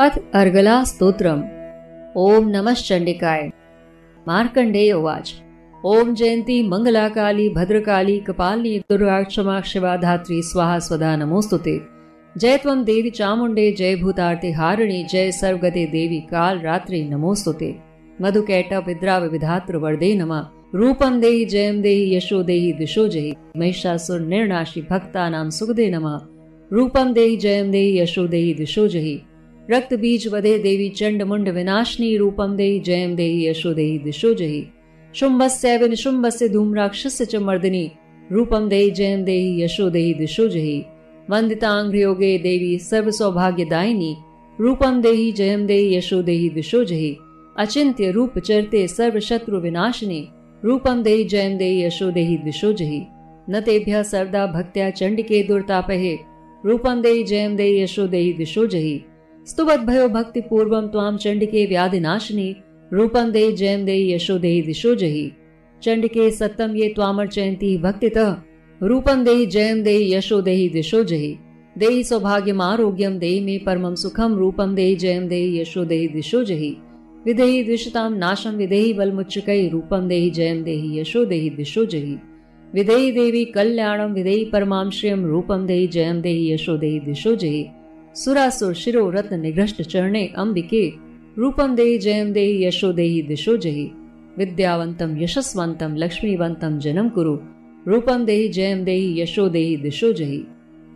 अथ अर्गला स्तोत्रम। ओम नमश्चंडिकाय मार्कंडेय उवाच। ओम जयंती मंगला काली भद्रकाली कपाली दुर्गा क्षमा शिवा धात्री स्वाहा, स्वधा, नमोस्तुते। जय त्वं देवी चामुंडे जय भूतार्ति हारिणी, जय सर्वगते देवी काल रात्रि, नमोस्तुते। मधुकैट विद्रा विधात्र वर्दे नमः। रूपम देहि जयम देहि, यशो देहि, दिशो जहि। महिषासुर, निर्नाशी भक्ता नाम सुखदे नमः। रूपम देहि जयम देहि, यशो देहि, दिशो जहि। रक्त बीज वधे देवी चंड मुंड विनाशनी रूपम देहि, जयम देहि, यशो देहि, दिशो जहि। शुंभस्य विनिशुंभस्य धूम्राक्षस्य च मर्दिनी, रूपम देहि, जयम देहि, यशो देहि, दिशो जहि। वंदितांग्रयोगे देवी सर्व सौभाग्यदायिनी रूपम देहि, जयम देहि, यशो देहि, दिशो जहि। अचिंत्य रूप चरते सर्व शत्रु विनाशिनी, रूपम देहि, जयम देहि, यशो देहि, दिशो न तेभ्य सर्दा भक्त्या चंडिके दुर्तापहे, रूपम देहि, जयम देहि, यशो देहि, दिशो जहि। स्तुवत भयो भक्ति पूर्वम त्वाम चंडिके व्याधि नाशिनी रूपम देहि जयम देहि यशो देहि दिशो जहि चंडिके सत्तम ये त्वामर चयंती भक्तितः रूपम देहि जयम देहि यशो देहि दिशो जहि देहि सौभाग्यम आरोग्यम देहि मे परमम सुखम रूपम देहि जयम देहि यशो देहि दिशो जहि विदेही द्विषताम नाशम विदेही बलमुच्चकई रूपम देहि जयम देहि यशो देहि दिशो जहि विदेही देवी कल्याणम विदेही परमाम श्रियम रूपम देहि जयम देहि यशो देहि दिशो जहि सुरासुर शिरो रत्न निघ्रष्ट चरणे अंबिके रूपम देहि जयम देहि, यशो देहि, दिशो जहि। विद्यावंतम यशस्वंतम लक्ष्मीवंतम जनम कुरु। रूपम देहि जयम देहि, यशो देहि, दिशो जहि।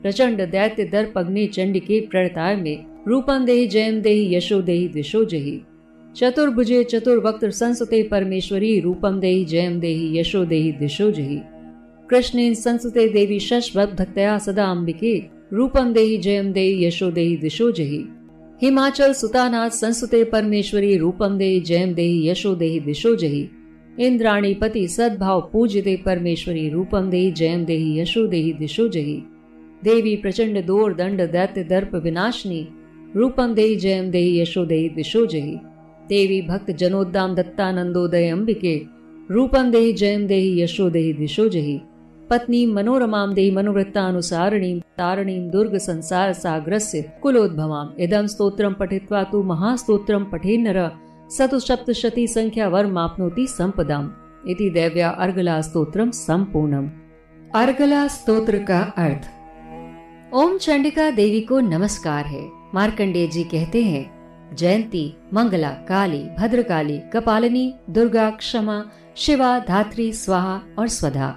प्रचंड दैत्य दर्प अग्नि चंडिके प्रणताय में। रूपम देहि जयम देहि, यशो देहि, दिशो जहि। चतुर्भुजे चतुर्वक्त संसुते परमेश्वरी रूपम देहि जयम देहि, यशो देहि, दिशो जहि। कृष्णेन संसुते देवी शशभक्तया सदा अंबिके। रूपम देहि जयम देहि, यशो देहि, दिशो जहि। हिमाचल सुतानाथ संसुते परमेश्वरी रूपम देहि जयम देहि, यशो देहि, दिशो जहि। इंद्राणी पति सद्भाव पूजते परमेश्वरी रूपम देहि जयम देहि, यशो देहि, दिशो जहि। देवी प्रचंड दोर, दंड, दैत्य, दर्प, विनाशनी रूपम देहि जयम देहि, यशो देहि, दिशो जहि। देवी भक्त जनोद्दाम दत्तानंदोदय, अंबिके रूपम देहि जयम देहि, यशो देहि, दिशो जहि। पत्नी मनोरमाम देहि मनोवृत्तानुसारिणीं तारिणीं दुर्ग संसार सागरस्य कुलोद्भवाम इदम स्तोत्रम पठित्वा तु महास्तोत्रम पठेन्नर। संख्या वर्माप्नोति संपदाम इति दैव्या अर्गला स्तोत्रम संपूर्णम अर्गला स्तोत्र का अर्थ। ओम चंडिका देवी को नमस्कार है। मार्कंडेय जी कहते हैं जयंती मंगला काली भद्रकाली कपालिनी दुर्गा क्षमा शिवा धात्री स्वाहा और स्वधा।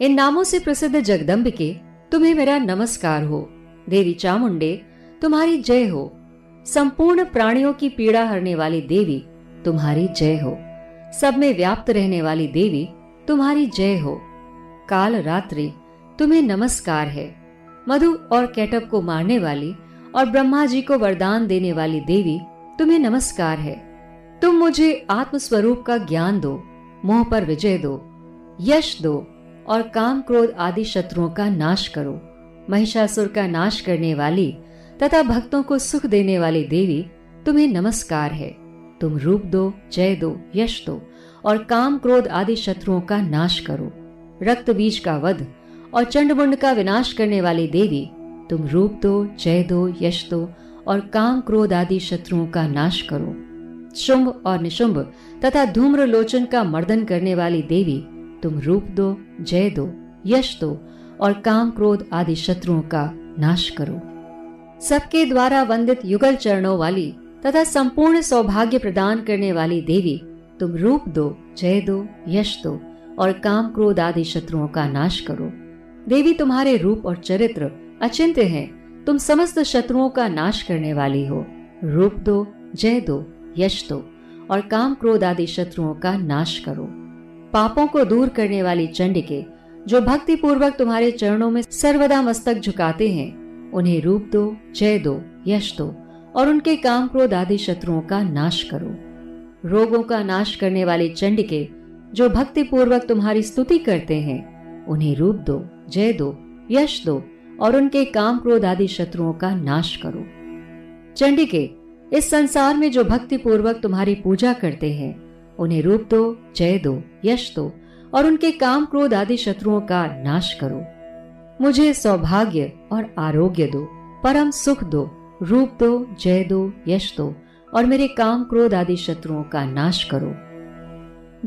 इन नामों से प्रसिद्ध जगदम्बिके, तुम्हें मेरा नमस्कार हो। देवी चामुंडे, तुम्हारी जय हो। संपूर्ण प्राणियों की पीड़ा हरने वाली देवी, तुम्हारी जय हो। सब में व्याप्त रहने वाली देवी, तुम्हारी जय हो। काल रात्रि, तुम्हें नमस्कार है। मधु और कैटअप को मारने वाली और ब्रह्मा जी को वरदान देने वाली देवी, तुम्हें नमस्कार है। तुम मुझे आत्म स्वरूप का ज्ञान दो, मोह पर विजय दो, यश दो और काम क्रोध आदि शत्रुओं का नाश करो। महिषासुर का नाश करने वाली तथा भक्तों को सुख देने वाली देवी तुम्हें नमस्कार है। तुम रूप दो, जय दो, यश दो और काम क्रोध आदि शत्रुओं का नाश करो। रक्त बीज का वध और चंडमुंड का विनाश करने वाली देवी तुम रूप दो, जय दो, यश दो और काम क्रोध आदि शत्रुओं का नाश करो। शुंभ और निशुंभ तथा धूम्र लोचन का मर्दन करने वाली देवी तुम रूप दो, जय दो, यश दो और काम क्रोध आदि शत्रुओं का नाश करो। सबके द्वारा वंदित युगल चरणों वाली तथा संपूर्ण सौभाग्य प्रदान करने वाली देवी, तुम रूप दो, जय दो, यश दो और काम क्रोध आदि शत्रुओं का नाश करो। देवी तुम्हारे रूप और चरित्र अचिंत्य हैं, तुम समस्त शत्रुओं का नाश करने वाली हो। रूप दो, जय दो, यश दो और काम क्रोध आदि शत्रुओं का नाश करो। पापों को दूर करने वाली चंडिके, जो भक्ति पूर्वक तुम्हारे चरणों में सर्वदा मस्तक झुकाते हैं, उन्हें रूप दो, जय दो, यश दो, और उनके काम क्रोध आदि शत्रुओं का नाश करो। रोगों का नाश करने वाली चंडिके, जो भक्ति पूर्वक तुम्हारी स्तुति करते हैं, उन्हें रूप दो, जय दो, यश दो, और उनके काम क्रोध आदि शत्रुओं का नाश करो। चंडिके, इस संसार में जो भक्ति पूर्वक तुम्हारी पूजा करते हैं उन्हें रूप दो, जय दो, यश दो, और उनके काम क्रोध आदि शत्रुओं का नाश करो। मुझे सौभाग्य और आरोग्य दो, परम सुख दो, रूप दो, जय दो, यश दो, और मेरे काम क्रोध आदि शत्रुओं का नाश करो।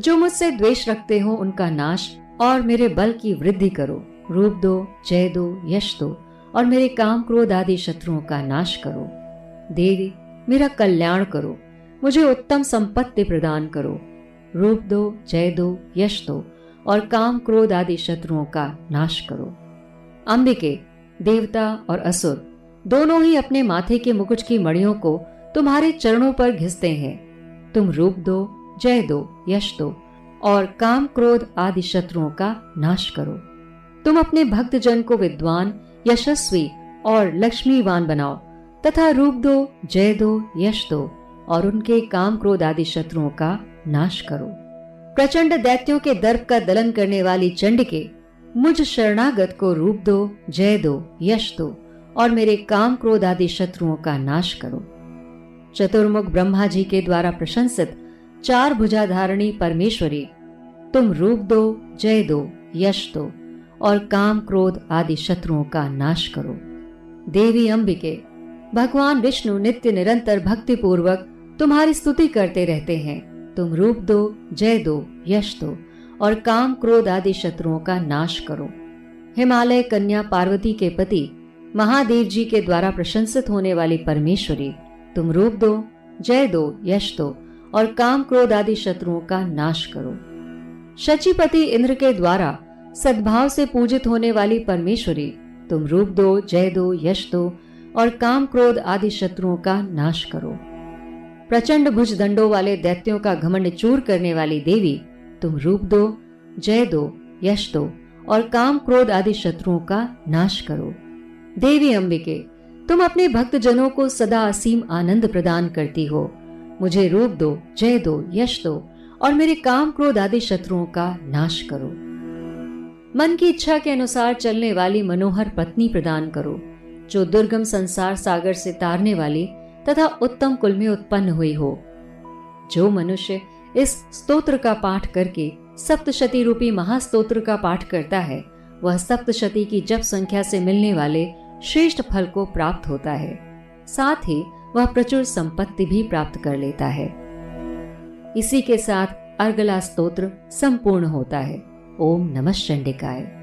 जो मुझसे द्वेष रखते हो, उनका नाश और मेरे बल की वृद्धि करो। रूप दो, जय दो, यश दो, और मेरे काम क्रोध आदि शत्रुओं का नाश करो। देवी, मेरा कल्याण करो। मुझे उत्तम संपत्ति प्रदान करो। रूप दो, जय दो, यश दो, और काम क्रोध आदि शत्रुओं का नाश करो। अंबिके, देवता और असुर, दोनों ही अपने माथे के मुकुट की मड़ियों को तुम्हारे चरणों पर घिसते हैं। तुम रूप दो, जय दो, यश दो, और काम क्रोध आदि शत्रुओं का नाश करो। तुम अपने भक्त जन को विद्वान, यशस्वी और लक्ष्मीवान बनाओ, तथा रूप दो, जय दो, यश दो और उनके काम क्रोध आदि शत्रुओं का नाश करो। प्रचंड दैत्यों के दर्प का दलन करने वाली चंड के मुझ शरणागत को रूप दो, जय दो, यश दो, और मेरे काम क्रोध आदि शत्रुओं का नाश करो। चतुर्मुख ब्रह्मा जी के द्वारा प्रशंसित चार भुजा धारणी परमेश्वरी, तुम रूप दो, जय दो, यश दो, और काम क्रोध आदि शत्रुओं का नाश करो। देवी अंबिके, भगवान विष्णु नित्य निरंतर भक्ति पूर्वक तुम्हारी स्तुति करते रहते हैं। तुम रूप दो, जय दो, यश दो, और काम, क्रोध आदि शत्रुओं का नाश करो। हिमालय कन्या पार्वती के पति, महादेव जी के द्वारा प्रशंसित होने वाली परमेश्वरी, तुम रूप दो, जय दो, यश दो, और काम, क्रोध आदि शत्रुओं का नाश करो। शचीपति इंद्र के द्वारा सद्भाव से पूजित होने वाली परमेश्वरी, तुम रूप दो, जय दो, यश दो, और काम, क्रोध आदि शत्रुओं का नाश करो। प्रचंड भुज दंडों वाले दैत्यों का घमंड चूर करने वाली देवी, तुम रूप दो, जय दो, यश दो, और काम क्रोध आदि शत्रुओं का नाश करो। देवी अंबिके, तुम अपने भक्त जनों को सदा असीम आनंद प्रदान करती हो। मुझे रूप दो, जय दो, यश दो, और मेरे काम क्रोध आदि शत्रुओं का नाश करो। मन की इच्छा के अनुसार चलने वाली मनोहर पत्नी प्रदान करो, जो दुर्गम संसार सागर से तारने वाली तथा उत्तम कुल में उत्पन्न हुई हो। जो मनुष्य इस स्तोत्र का पाठ करके सप्तशती रूपी महास्तोत्र का पाठ करता है, वह सप्तशती की जप संख्या से मिलने वाले श्रेष्ठ फल को प्राप्त होता है। साथ ही वह प्रचुर संपत्ति भी प्राप्त कर लेता है। इसी के साथ अर्गला स्तोत्र संपूर्ण होता है। ओम नमः चंडिकाय।